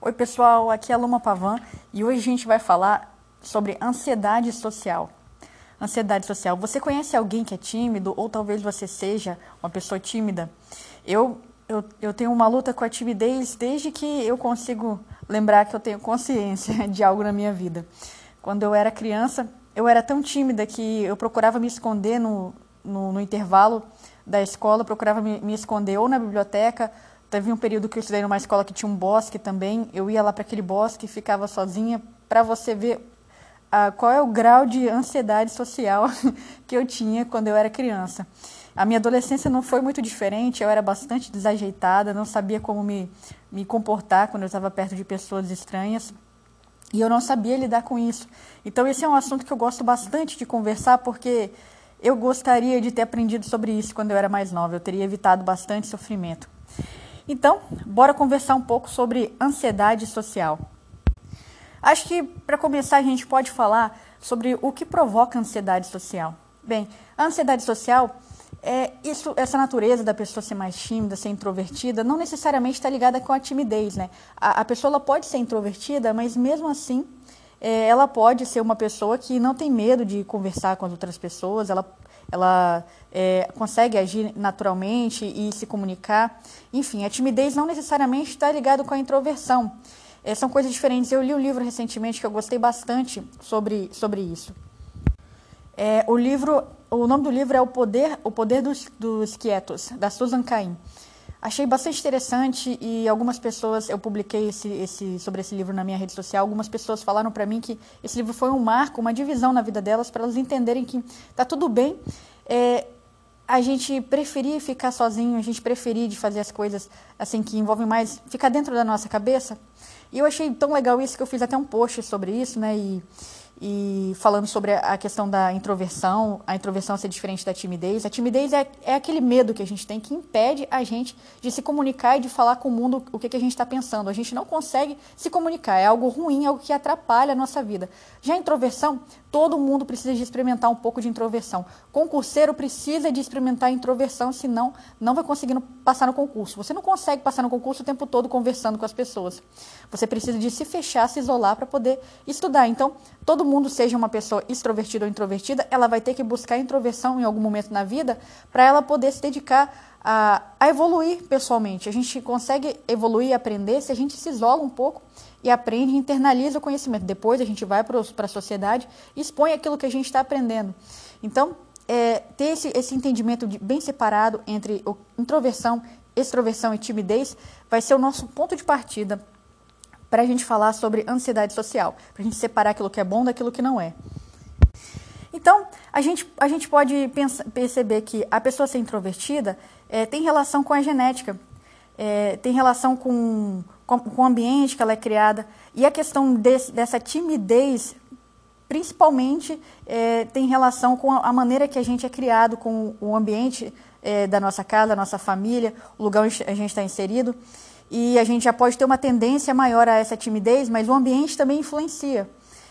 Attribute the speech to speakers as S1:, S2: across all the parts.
S1: Oi, pessoal, aqui é a Luma Pavan e hoje a gente vai falar sobre ansiedade social. Ansiedade social. Você conhece alguém que é tímido ou talvez você seja uma pessoa tímida? Eu, eu, eu tenho uma luta com a timidez desde que eu consigo lembrar que eu tenho consciência de algo na minha vida. Quando eu era criança, eu era tão tímida que eu procurava me esconder no, no, no intervalo da escola, procurava me, me esconder ou na biblioteca Teve um período que eu estudei numa escola que tinha um bosque também. Eu ia lá para aquele bosque e ficava sozinha para você ver ah, qual é o grau de ansiedade social que eu tinha quando eu era criança. A minha adolescência não foi muito diferente, eu era bastante desajeitada, não sabia como me, me comportar quando eu estava perto de pessoas estranhas. E eu não sabia lidar com isso. Então, esse é um assunto que eu gosto bastante de conversar, porque eu gostaria de ter aprendido sobre isso quando eu era mais nova. Eu teria evitado bastante sofrimento. Então, bora conversar um pouco sobre ansiedade social. Acho que para começar a gente pode falar sobre o que provoca ansiedade social. Bem, a ansiedade social é isso, essa natureza da pessoa ser mais tímida, ser introvertida, não necessariamente está ligada com a timidez, né? A, a pessoa pode ser introvertida, mas mesmo assim é, ela pode ser uma pessoa que não tem medo de conversar com as outras pessoas, ela ela é, consegue agir naturalmente e se comunicar. Enfim, a timidez não necessariamente está ligada com a introversão. É, são coisas diferentes. Eu li um livro recentemente que eu gostei bastante sobre, sobre isso. É, o livro, o nome do livro é O Poder, o Poder dos, dos Quietos, da Susan Cain. Achei bastante interessante e algumas pessoas, eu publiquei esse, esse, sobre esse livro na minha rede social, algumas pessoas falaram para mim que esse livro foi um marco, uma divisão na vida delas, para elas entenderem que tá tudo bem é, a gente preferir ficar sozinho, a gente preferir de fazer as coisas assim que envolvem mais ficar dentro da nossa cabeça. E eu achei tão legal isso que eu fiz até um post sobre isso, né? E, e falando sobre a questão da introversão, a introversão ser diferente da timidez. A timidez é, é aquele medo que a gente tem que impede a gente de se comunicar e de falar com o mundo o que, que a gente está pensando. A gente não consegue se comunicar, é algo ruim, algo que atrapalha a nossa vida. Já a introversão, todo mundo precisa de experimentar um pouco de introversão. Concurseiro precisa de experimentar introversão, senão não vai conseguindo passar no concurso. Você não consegue passar no concurso o tempo todo conversando com as pessoas. Você precisa de se fechar, se isolar para poder estudar. Então, todo mundo seja uma pessoa extrovertida ou introvertida, ela vai ter que buscar introversão em algum momento na vida para ela poder se dedicar a, a, evoluir pessoalmente. A gente consegue evoluir e aprender se a gente se isola um pouco e aprende internaliza o conhecimento. Depois a gente vai para a sociedade e expõe aquilo que a gente está aprendendo. Então, é, ter esse, esse entendimento de, bem separado entre introversão, extroversão e timidez vai ser o nosso ponto de partida para a gente falar sobre ansiedade social, para a gente separar aquilo que é bom daquilo que não é. Então, a gente, a gente pode perceber que a pessoa ser introvertida é, tem relação com a genética, é, tem relação com, com, com, o ambiente que ela é criada, e a questão desse, dessa timidez, principalmente, é, tem relação com a, a, maneira que a gente é criado, com o ambiente da nossa casa, da nossa família, o lugar onde a gente está inserido e a gente já pode ter uma tendência maior a essa timidez, mas o ambiente também influencia.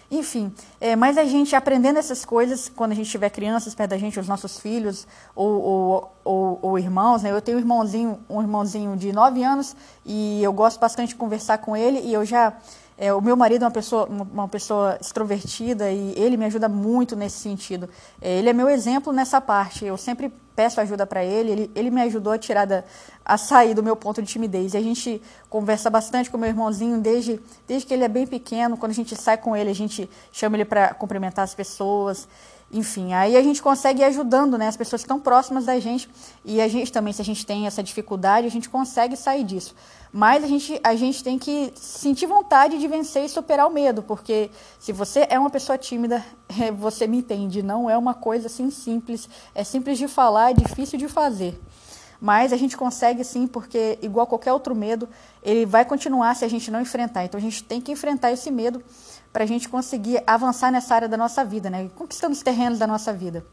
S1: Enfim, é, mas a gente aprendendo essas coisas, quando a gente tiver crianças perto da gente, os nossos filhos ou, ou, ou, ou irmãos, né? Eu tenho um irmãozinho, um irmãozinho de 9 anos e eu gosto bastante de conversar com ele e eu já é, o meu marido é uma pessoa, uma pessoa extrovertida e ele me ajuda muito nesse sentido. É, ele é meu exemplo nessa parte. Eu sempre peço ajuda para ele, ele, ele me ajudou a tirar da, a sair do meu ponto de timidez. E a gente conversa bastante com meu irmãozinho desde, desde que ele é bem pequeno. Quando a gente sai com ele, a gente chama ele para cumprimentar as pessoas. Enfim, aí a gente consegue ir ajudando né, as pessoas que estão próximas da gente e a gente também, se a gente tem essa dificuldade, a gente consegue sair disso. Mas a gente, a gente tem que sentir vontade de vencer e superar o medo, porque se você é uma pessoa tímida, é, você me entende, não é uma coisa assim simples, é simples de falar, é difícil de fazer. Mas a gente consegue sim, porque igual qualquer outro medo, ele vai continuar se a gente não enfrentar. Então a gente tem que enfrentar esse medo para a gente conseguir avançar nessa área da nossa vida, né? conquistando os terrenos da nossa vida.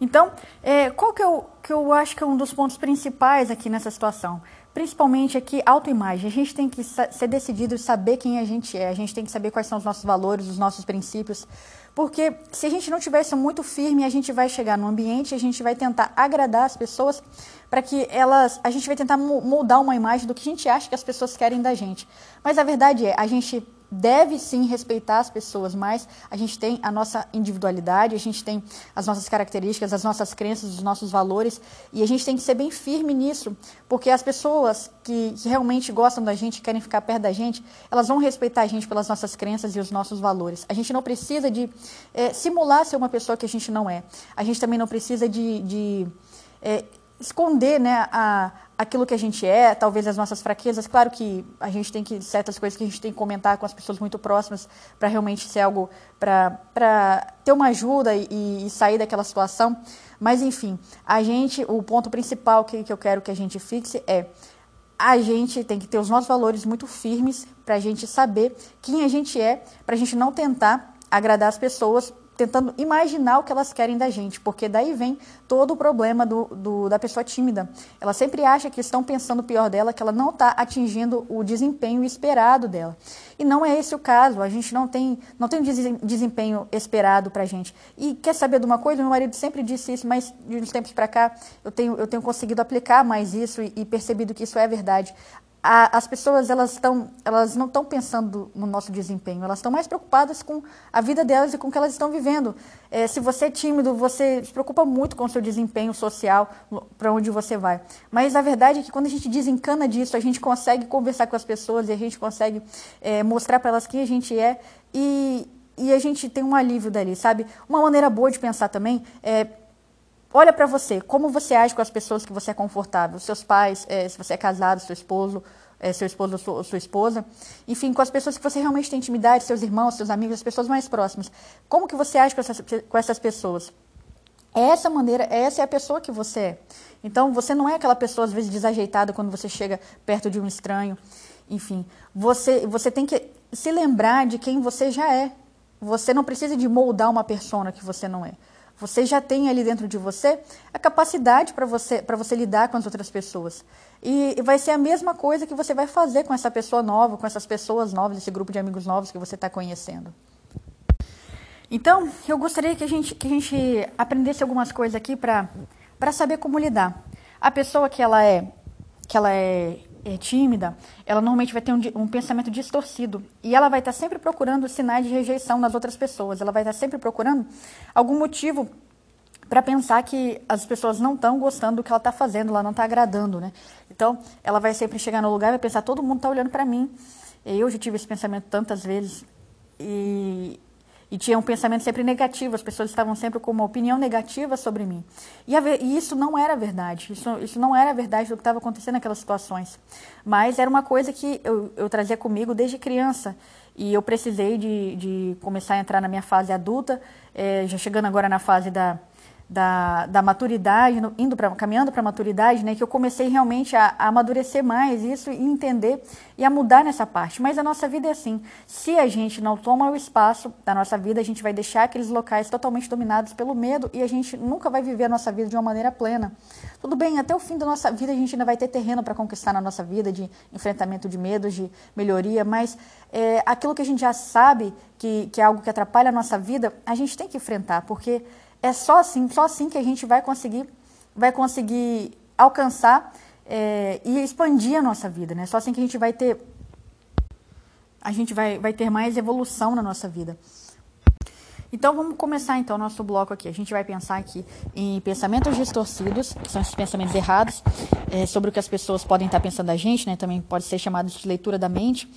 S1: Então, é, qual que eu, que eu acho que é um dos pontos principais aqui nessa situação? Principalmente aqui, autoimagem. A gente tem que ser decidido saber quem a gente é. A gente tem que saber quais são os nossos valores, os nossos princípios. Porque se a gente não tiver isso muito firme, a gente vai chegar no ambiente, a gente vai tentar agradar as pessoas para que elas. A gente vai tentar moldar uma imagem do que a gente acha que as pessoas querem da gente. Mas a verdade é, a gente deve sim respeitar as pessoas, mas a gente tem a nossa individualidade, a gente tem as nossas características, as nossas crenças, os nossos valores, e a gente tem que ser bem firme nisso, porque as pessoas que, que realmente gostam da gente, querem ficar perto da gente, elas vão respeitar a gente pelas nossas crenças e os nossos valores. A gente não precisa de é, simular ser uma pessoa que a gente não é. A gente também não precisa de, de é, esconder né, a, aquilo que a gente é, talvez as nossas fraquezas. Claro que a gente tem que, certas coisas que a gente tem que comentar com as pessoas muito próximas para realmente ser algo, para ter uma ajuda e, e, sair daquela situação. Mas, enfim, a gente, o ponto principal que, que eu quero que a gente fixe é a gente tem que ter os nossos valores muito firmes para a gente saber quem a gente é, para a gente não tentar agradar as pessoas tentando imaginar o que elas querem da gente, porque daí vem todo o problema do, do, da pessoa tímida. Ela sempre acha que estão pensando o pior dela, que ela não está atingindo o desempenho esperado dela. E não é esse o caso, a gente não tem, não tem um desempenho esperado para a gente. E quer saber de uma coisa? Meu marido sempre disse isso, mas de uns tempos para cá eu tenho, eu tenho conseguido aplicar mais isso e, e percebido que isso é verdade a, as pessoas elas estão elas não estão pensando no nosso desempenho. Elas estão mais preocupadas com a vida delas e com o que elas estão vivendo. É, se você é tímido você se preocupa muito com o seu desempenho social para onde você vai. Mas a verdade é que quando a gente desencana disso a gente consegue conversar com as pessoas e a gente consegue é, mostrar para elas quem a gente é e e a gente tem um alívio dali sabe? Uma maneira boa de pensar também é Olha para você, como você age com as pessoas que você é confortável, seus pais, é, se você é casado, seu esposo, é, seu esposo ou sua, sua, esposa, enfim, com as pessoas que você realmente tem intimidade, seus irmãos, seus amigos, as pessoas mais próximas. Como que você age com essas, com essas pessoas? É essa maneira, essa é a pessoa que você é. Então, você não é aquela pessoa, às vezes, desajeitada quando você chega perto de um estranho. Enfim, você, você tem que se lembrar de quem você já é. Você não precisa de moldar uma persona que você não é. Você já tem ali dentro de você a capacidade para você, você lidar com as outras pessoas. E vai ser a mesma coisa que você vai fazer com essa pessoa nova, com essas pessoas novas, esse grupo de amigos novos que você está conhecendo. Então, eu gostaria que a gente, que a gente aprendesse algumas coisas aqui para saber como lidar. A pessoa que ela é, que ela é é, tímida, ela normalmente vai ter um, um, pensamento distorcido e ela vai estar sempre procurando sinais de rejeição nas outras pessoas. Ela vai estar sempre procurando algum motivo para pensar que as pessoas não estão gostando do que ela está fazendo, ela não está agradando, né? Então, ela vai sempre chegar no lugar e vai pensar: todo mundo está olhando para mim. Eu já tive esse pensamento tantas vezes e e tinha um pensamento sempre negativo, as pessoas estavam sempre com uma opinião negativa sobre mim. E, e isso não era verdade, isso, isso não era verdade do que estava acontecendo naquelas situações. Mas era uma coisa que eu, eu trazia comigo desde criança. E eu precisei de, de começar a entrar na minha fase adulta, é, já chegando agora na fase da, da, da maturidade, indo pra, caminhando para a maturidade, né, que eu comecei realmente a, a, amadurecer mais isso e entender e a mudar nessa parte. Mas a nossa vida é assim. Se a gente não toma o espaço da nossa vida, a gente vai deixar aqueles locais totalmente dominados pelo medo e a gente nunca vai viver a nossa vida de uma maneira plena. Tudo bem, até o fim da nossa vida a gente ainda vai ter terreno para conquistar na nossa vida de enfrentamento de medos, de melhoria, mas é, aquilo que a gente já sabe que, que é algo que atrapalha a nossa vida, a gente tem que enfrentar, porque é só assim, só assim que a gente vai conseguir, vai conseguir alcançar é, e expandir a nossa vida, né? Só assim que a gente vai ter, a gente vai, vai ter mais evolução na nossa vida. Então vamos começar então nosso bloco aqui. A gente vai pensar aqui em pensamentos distorcidos, que são esses pensamentos errados, é, sobre o que as pessoas podem estar pensando da gente, né? Também pode ser chamado de leitura da mente.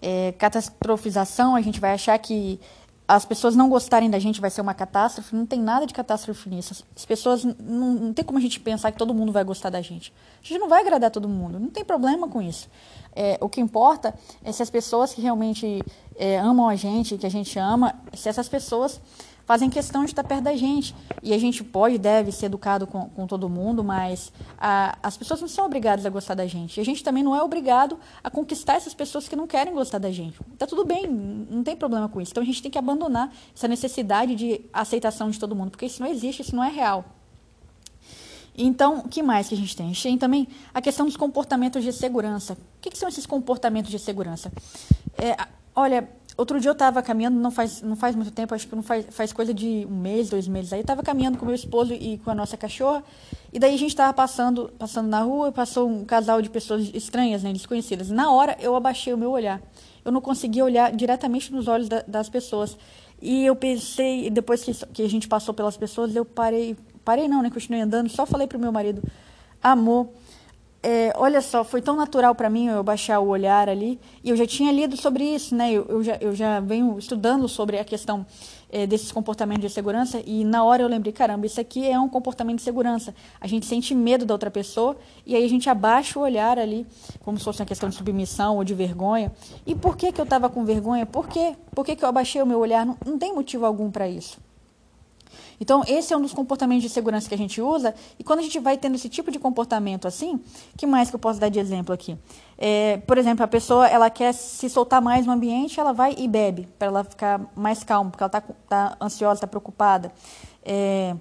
S1: É, catastrofização, a gente vai achar que as pessoas não gostarem da gente vai ser uma catástrofe, não tem nada de catástrofe nisso. As pessoas, não, não tem como a gente pensar que todo mundo vai gostar da gente. A gente não vai agradar todo mundo, não tem problema com isso. É, o que importa é se as pessoas que realmente é, amam a gente, que a gente ama, se essas pessoas fazem questão de estar perto da gente. E a gente pode, deve ser educado com, com todo mundo, mas a, as pessoas não são obrigadas a gostar da gente. E a gente também não é obrigado a conquistar essas pessoas que não querem gostar da gente. Tá tudo bem, não tem problema com isso. Então a gente tem que abandonar essa necessidade de aceitação de todo mundo, porque isso não existe, isso não é real. Então, o que mais que a gente tem? A gente tem também a questão dos comportamentos de segurança. O que, que são esses comportamentos de segurança? É, olha, outro dia eu estava caminhando, não faz, não faz muito tempo, acho que não faz, faz coisa de um mês, dois meses. Aí eu estava caminhando com meu esposo e com a nossa cachorra. E daí a gente estava passando, passando na rua passou um casal de pessoas estranhas, né, desconhecidas. Na hora eu abaixei o meu olhar. Eu não conseguia olhar diretamente nos olhos da, das pessoas. E eu pensei, depois que, que a gente passou pelas pessoas, eu parei, parei não, né, continuei andando, só falei pro meu marido, amor, é, olha só, foi tão natural para mim eu baixar o olhar ali, e eu já tinha lido sobre isso, né? Eu, eu, já, eu já venho estudando sobre a questão é, desses comportamentos de segurança, e na hora eu lembrei, caramba, isso aqui é um comportamento de segurança. A gente sente medo da outra pessoa, e aí a gente abaixa o olhar ali, como se fosse uma questão de submissão ou de vergonha. E por que, que eu estava com vergonha? Por quê? Por que, que eu abaixei o meu olhar? Não, não tem motivo algum para isso. Então, esse é um dos comportamentos de segurança que a gente usa. E quando a gente vai tendo esse tipo de comportamento assim, que mais que eu posso dar de exemplo aqui? É, por exemplo, a pessoa ela quer se soltar mais no ambiente, ela vai e bebe para ela ficar mais calma, porque ela está tá ansiosa, está preocupada. É,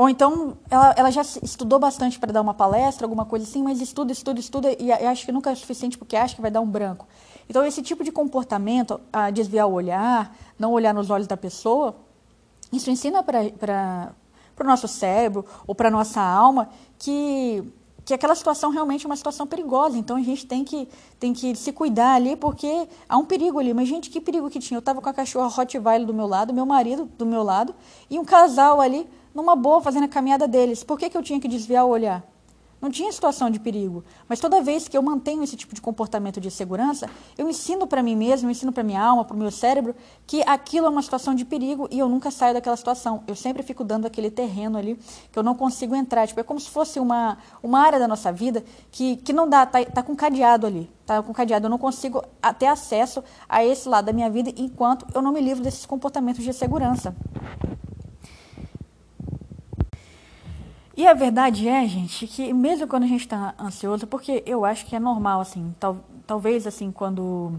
S1: ou então ela, ela já estudou bastante para dar uma palestra, alguma coisa assim, mas estuda, estuda, estuda e acha que nunca é suficiente porque acha que vai dar um branco. Então, esse tipo de comportamento, a desviar o olhar, não olhar nos olhos da pessoa, isso ensina para o nosso cérebro ou para a nossa alma que, que aquela situação realmente é uma situação perigosa. Então a gente tem que, tem que se cuidar ali porque há um perigo ali. Mas, gente, que perigo que tinha? Eu estava com a cachorra Rottweiler do meu lado, meu marido do meu lado e um casal ali numa boa fazendo a caminhada deles. Por que, que eu tinha que desviar o olhar? Não tinha situação de perigo. Mas toda vez que eu mantenho esse tipo de comportamento de segurança, eu ensino para mim mesmo, eu ensino para minha alma, para o meu cérebro, que aquilo é uma situação de perigo e eu nunca saio daquela situação. Eu sempre fico dando aquele terreno ali que eu não consigo entrar. Tipo, é como se fosse uma, uma área da nossa vida que, que não dá, tá, tá com cadeado ali. Tá com cadeado. Eu não consigo ter acesso a esse lado da minha vida enquanto eu não me livro desses comportamentos de segurança. E a verdade é, gente, que mesmo quando a gente está ansioso, porque eu acho que é normal, assim, tal, talvez, assim, quando,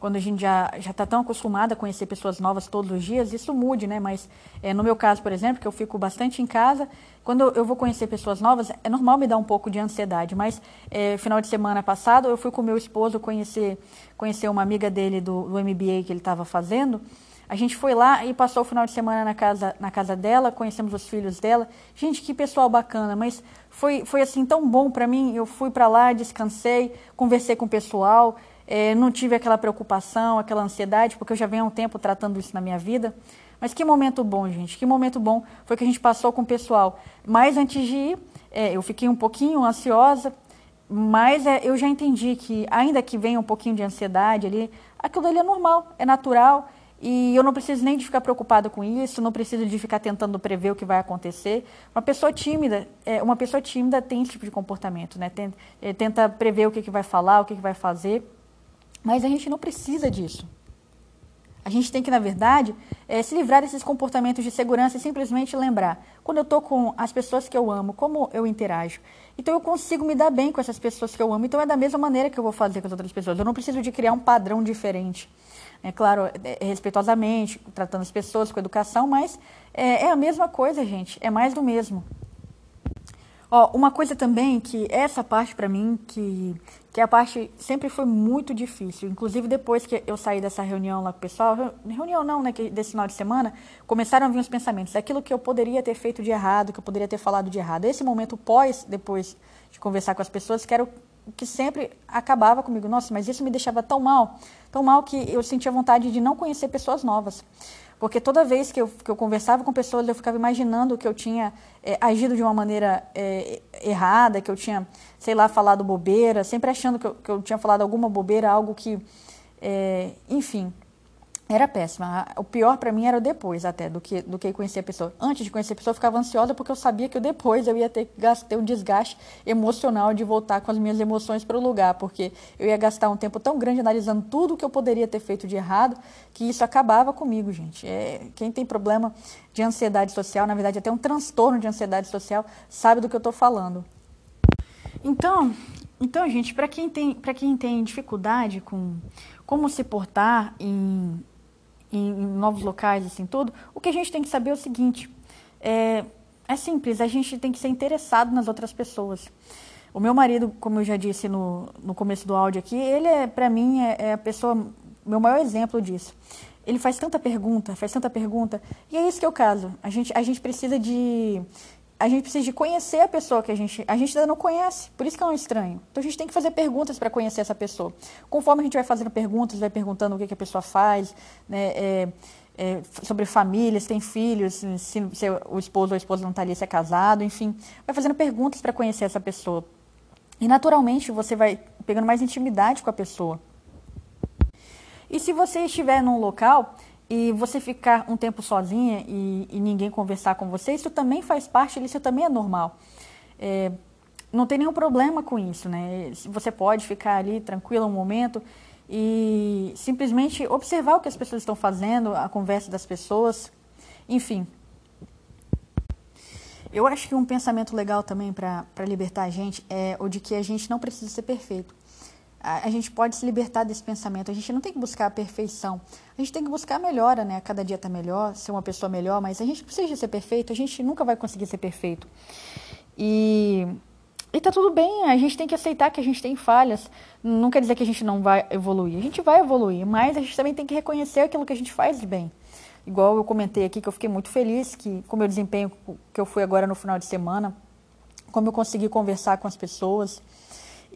S1: quando a gente já está tão acostumada a conhecer pessoas novas todos os dias, isso mude, né? Mas é, no meu caso, por exemplo, que eu fico bastante em casa, quando eu vou conhecer pessoas novas, é normal me dar um pouco de ansiedade. Mas é, final de semana passado, eu fui com meu esposo conhecer, conhecer uma amiga dele do, do MBA que ele estava fazendo. A gente foi lá e passou o final de semana na casa, na casa dela, conhecemos os filhos dela. Gente, que pessoal bacana, mas foi, foi assim tão bom para mim. Eu fui para lá, descansei, conversei com o pessoal, é, não tive aquela preocupação, aquela ansiedade, porque eu já venho há um tempo tratando isso na minha vida. Mas que momento bom, gente, que momento bom foi que a gente passou com o pessoal. Mas antes de ir, é, eu fiquei um pouquinho ansiosa, mas é, eu já entendi que, ainda que venha um pouquinho de ansiedade ali, aquilo ali é normal, é natural. E eu não preciso nem de ficar preocupada com isso, não preciso de ficar tentando prever o que vai acontecer. Uma pessoa tímida, é, uma pessoa tímida tem esse tipo de comportamento, né? Tenta, é, tenta prever o que, que vai falar, o que, que vai fazer. Mas a gente não precisa disso. A gente tem que, na verdade, é, se livrar desses comportamentos de segurança e simplesmente lembrar: quando eu estou com as pessoas que eu amo, como eu interajo. Então eu consigo me dar bem com essas pessoas que eu amo. Então é da mesma maneira que eu vou fazer com as outras pessoas. Eu não preciso de criar um padrão diferente é claro, é, é, respeitosamente, tratando as pessoas com educação, mas é, é, a mesma coisa, gente, é mais do mesmo. Ó, uma coisa também que essa parte para mim, que, que a parte sempre foi muito difícil, inclusive depois que eu saí dessa reunião lá com o pessoal, reunião não, né, desse final de semana, começaram a vir os pensamentos, aquilo que eu poderia ter feito de errado, que eu poderia ter falado de errado. Esse momento pós, depois de conversar com as pessoas, que era o que sempre acabava comigo. Nossa, mas isso me deixava tão mal, tão mal que eu sentia vontade de não conhecer pessoas novas. Porque toda vez que eu, que eu conversava com pessoas, eu ficava imaginando que eu tinha é, agido de uma maneira é, errada, que eu tinha, sei lá, falado bobeira, sempre achando que eu, que eu tinha falado alguma bobeira, algo que. É, enfim, era péssima. O pior para mim era o depois até, do que, do que conhecer a pessoa. Antes de conhecer a pessoa, eu ficava ansiosa porque eu sabia que o depois eu ia ter que ter um desgaste emocional de voltar com as minhas emoções para o lugar, porque eu ia gastar um tempo tão grande analisando tudo que eu poderia ter feito de errado, que isso acabava comigo, gente. É, quem tem problema de ansiedade social, na verdade até um transtorno de ansiedade social, sabe do que eu estou falando. Então, então, gente, para quem tem, para quem tem dificuldade com como se portar em em, novos locais, assim, tudo, o que a gente tem que saber é o seguinte, é, é simples, a gente tem que ser interessado nas outras pessoas. O meu marido, como eu já disse no, no começo do áudio aqui, ele é, para mim, é, é, a pessoa meu maior exemplo disso. Ele faz tanta pergunta, faz tanta pergunta, e é isso que o caso. A gente, a gente precisa de a gente precisa de conhecer a pessoa que a gente a gente ainda não conhece, por isso que é um estranho. Então a gente tem que fazer perguntas para conhecer essa pessoa. Conforme a gente vai fazendo perguntas, vai perguntando o que, que a pessoa faz, né, é, é, sobre família, se tem filhos, se, se, o esposo ou a esposa não está ali, se é casado, enfim, vai fazendo perguntas para conhecer essa pessoa. E naturalmente você vai pegando mais intimidade com a pessoa. E se você estiver num local e você ficar um tempo sozinha e, e ninguém conversar com você, isso também faz parte, isso também é normal. É, não tem nenhum problema com isso, né? Você pode ficar ali tranquilo um momento e simplesmente observar o que as pessoas estão fazendo, a conversa das pessoas, enfim. Eu acho que um pensamento legal também para libertar a gente é o de que a gente não precisa ser perfeito a, gente pode se libertar desse pensamento. A gente não tem que buscar a perfeição. A gente tem que buscar a melhora, né? Cada dia está melhor, ser uma pessoa melhor, mas a gente precisa ser perfeito, a gente nunca vai conseguir ser perfeito. E, e tá tudo bem, a gente tem que aceitar que a gente tem falhas. Não quer dizer que a gente não vai evoluir. A gente vai evoluir, mas a gente também tem que reconhecer aquilo que a gente faz de bem. Igual eu comentei aqui que eu fiquei muito feliz que com o meu desempenho que eu fui agora no final de semana, como eu consegui conversar com as pessoas,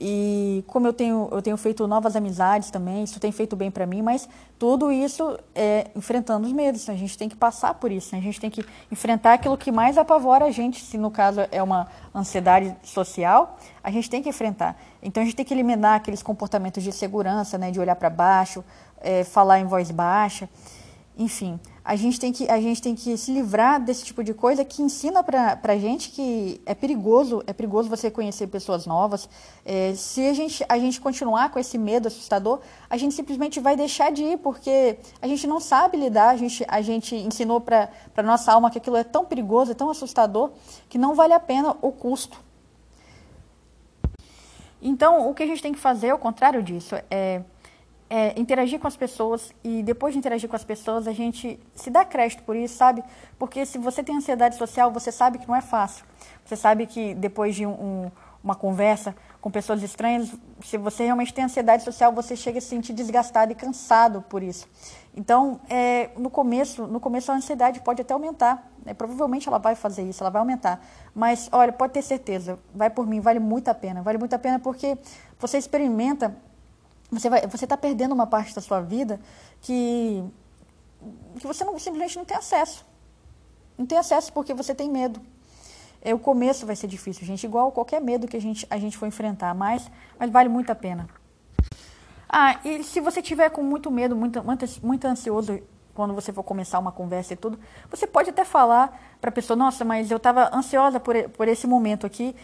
S1: e como eu tenho, eu tenho feito novas amizades também, isso tem feito bem para mim, mas tudo isso é enfrentando os medos. A gente tem que passar por isso, né? a gente tem que enfrentar aquilo que mais apavora a gente, se no caso é uma ansiedade social, a gente tem que enfrentar. Então a gente tem que eliminar aqueles comportamentos de segurança, né? de olhar para baixo, é, falar em voz baixa, enfim a gente tem que, a gente tem que se livrar desse tipo de coisa que ensina para a gente que é perigoso, é perigoso você conhecer pessoas novas. É, se a gente, a gente continuar com esse medo assustador, a gente simplesmente vai deixar de ir, porque a gente não sabe lidar, a gente, a gente ensinou para a nossa alma que aquilo é tão perigoso, é tão assustador, que não vale a pena o custo. Então, o que a gente tem que fazer, ao contrário disso, é é, interagir com as pessoas e depois de interagir com as pessoas a gente se dá crédito por isso, sabe? Porque se você tem ansiedade social, você sabe que não é fácil. Você sabe que depois de um, um, uma conversa com pessoas estranhas, se você realmente tem ansiedade social, você chega a se sentir desgastado e cansado por isso. Então, é, no começo, no começo a ansiedade pode até aumentar. Né? Provavelmente ela vai fazer isso, ela vai aumentar. Mas, olha, pode ter certeza, vai por mim, vale muito a pena. Vale muito a pena porque você experimenta você vai, você está perdendo uma parte da sua vida que que você não, simplesmente não tem acesso. Não tem acesso porque você tem medo. É, o começo vai ser difícil, gente, igual qualquer medo que a gente, a gente for enfrentar, mas, mas vale muito a pena. Ah, e se você tiver com muito medo, muito, muito, muito ansioso quando você for começar uma conversa e tudo, você pode até falar para a pessoa, nossa, mas eu estava ansiosa por, por esse momento aqui,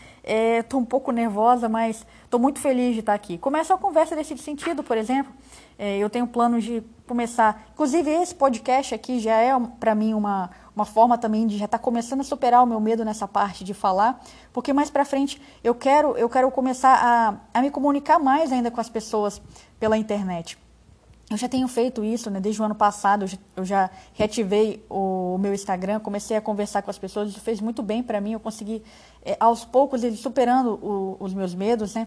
S1: estou é, um pouco nervosa, mas estou muito feliz de estar aqui. Começa a conversa nesse sentido, por exemplo. É, eu tenho planos de começar, inclusive esse podcast aqui já é para mim uma, uma forma também de já estar tá começando a superar o meu medo nessa parte de falar, porque mais para frente eu quero eu quero começar a, a me comunicar mais ainda com as pessoas pela internet. Eu já tenho feito isso, né? Desde o ano passado, eu já reativei o meu Instagram, comecei a conversar com as pessoas, isso fez muito bem para mim. Eu consegui, é, aos poucos, ir superando o, os meus medos, né?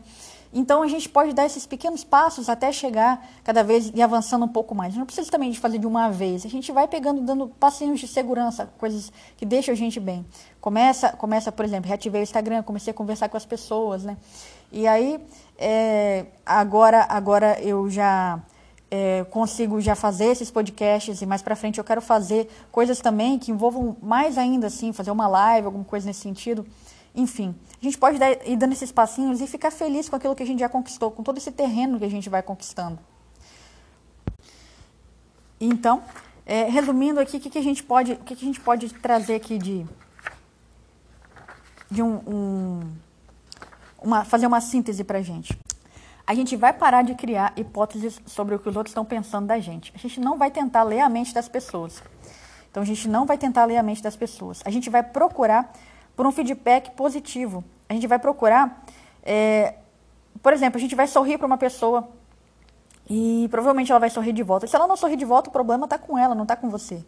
S1: Então a gente pode dar esses pequenos passos até chegar cada vez e avançando um pouco mais. Não precisa também de fazer de uma vez. A gente vai pegando, dando passinhos de segurança, coisas que deixam a gente bem. Começa, começa, por exemplo, reativei o Instagram, comecei a conversar com as pessoas, né? E aí, é, agora, agora eu já é, consigo já fazer esses podcasts e mais para frente eu quero fazer coisas também que envolvam mais ainda assim, fazer uma live, alguma coisa nesse sentido. Enfim, a gente pode dar, ir dando esses passinhos e ficar feliz com aquilo que a gente já conquistou, com todo esse terreno que a gente vai conquistando. Então, é, resumindo aqui, o que, que, a gente pode, o que, que, a gente pode trazer aqui de, de um, um uma, fazer uma síntese para gente a gente vai parar de criar hipóteses sobre o que os outros estão pensando da gente. A gente não vai tentar ler a mente das pessoas. Então, a gente não vai tentar ler a mente das pessoas. A gente vai procurar por um feedback positivo. A gente vai procurar, é, por exemplo, a gente vai sorrir para uma pessoa e provavelmente ela vai sorrir de volta. Se ela não sorrir de volta, o problema está com ela, não está com você.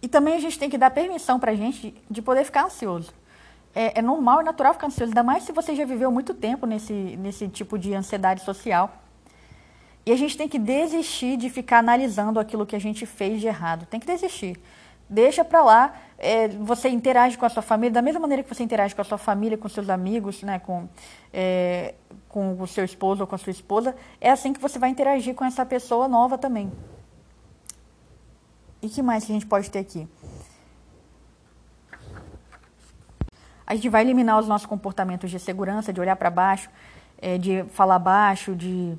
S1: E também a gente tem que dar permissão para a gente de poder ficar ansioso é, é normal e natural ficar ansioso, ainda mais se você já viveu muito tempo nesse, nesse tipo de ansiedade social. E a gente tem que desistir de ficar analisando aquilo que a gente fez de errado. Tem que desistir. Deixa para lá. É, você interage com a sua família da mesma maneira que você interage com a sua família, com seus amigos, né, com, é, com o seu esposo ou com a sua esposa. É assim que você vai interagir com essa pessoa nova também. E que mais que a gente pode ter aqui? A gente vai eliminar os nossos comportamentos de segurança, de olhar para baixo, é, de falar baixo, de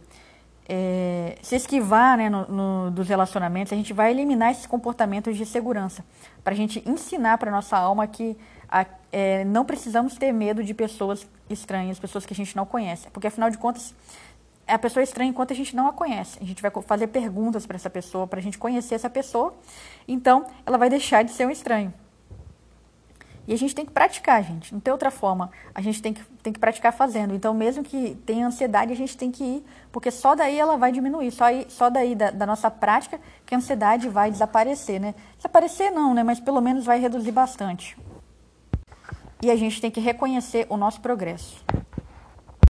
S1: é, se esquivar né, no, no, dos relacionamentos, a gente vai eliminar esses comportamentos de segurança, para a gente ensinar para nossa alma que a, é, não precisamos ter medo de pessoas estranhas, pessoas que a gente não conhece, porque afinal de contas é a pessoa estranha enquanto a gente não a conhece. A gente vai fazer perguntas para essa pessoa, para a gente conhecer essa pessoa, então ela vai deixar de ser um estranho. E a gente tem que praticar, gente. Não tem outra forma. A gente tem que, tem que praticar fazendo. Então, mesmo que tenha ansiedade, a gente tem que ir, porque só daí ela vai diminuir. Só, aí, só daí da, da nossa prática que a ansiedade vai desaparecer, né? Desaparecer não, né? Mas pelo menos vai reduzir bastante. E a gente tem que reconhecer o nosso progresso.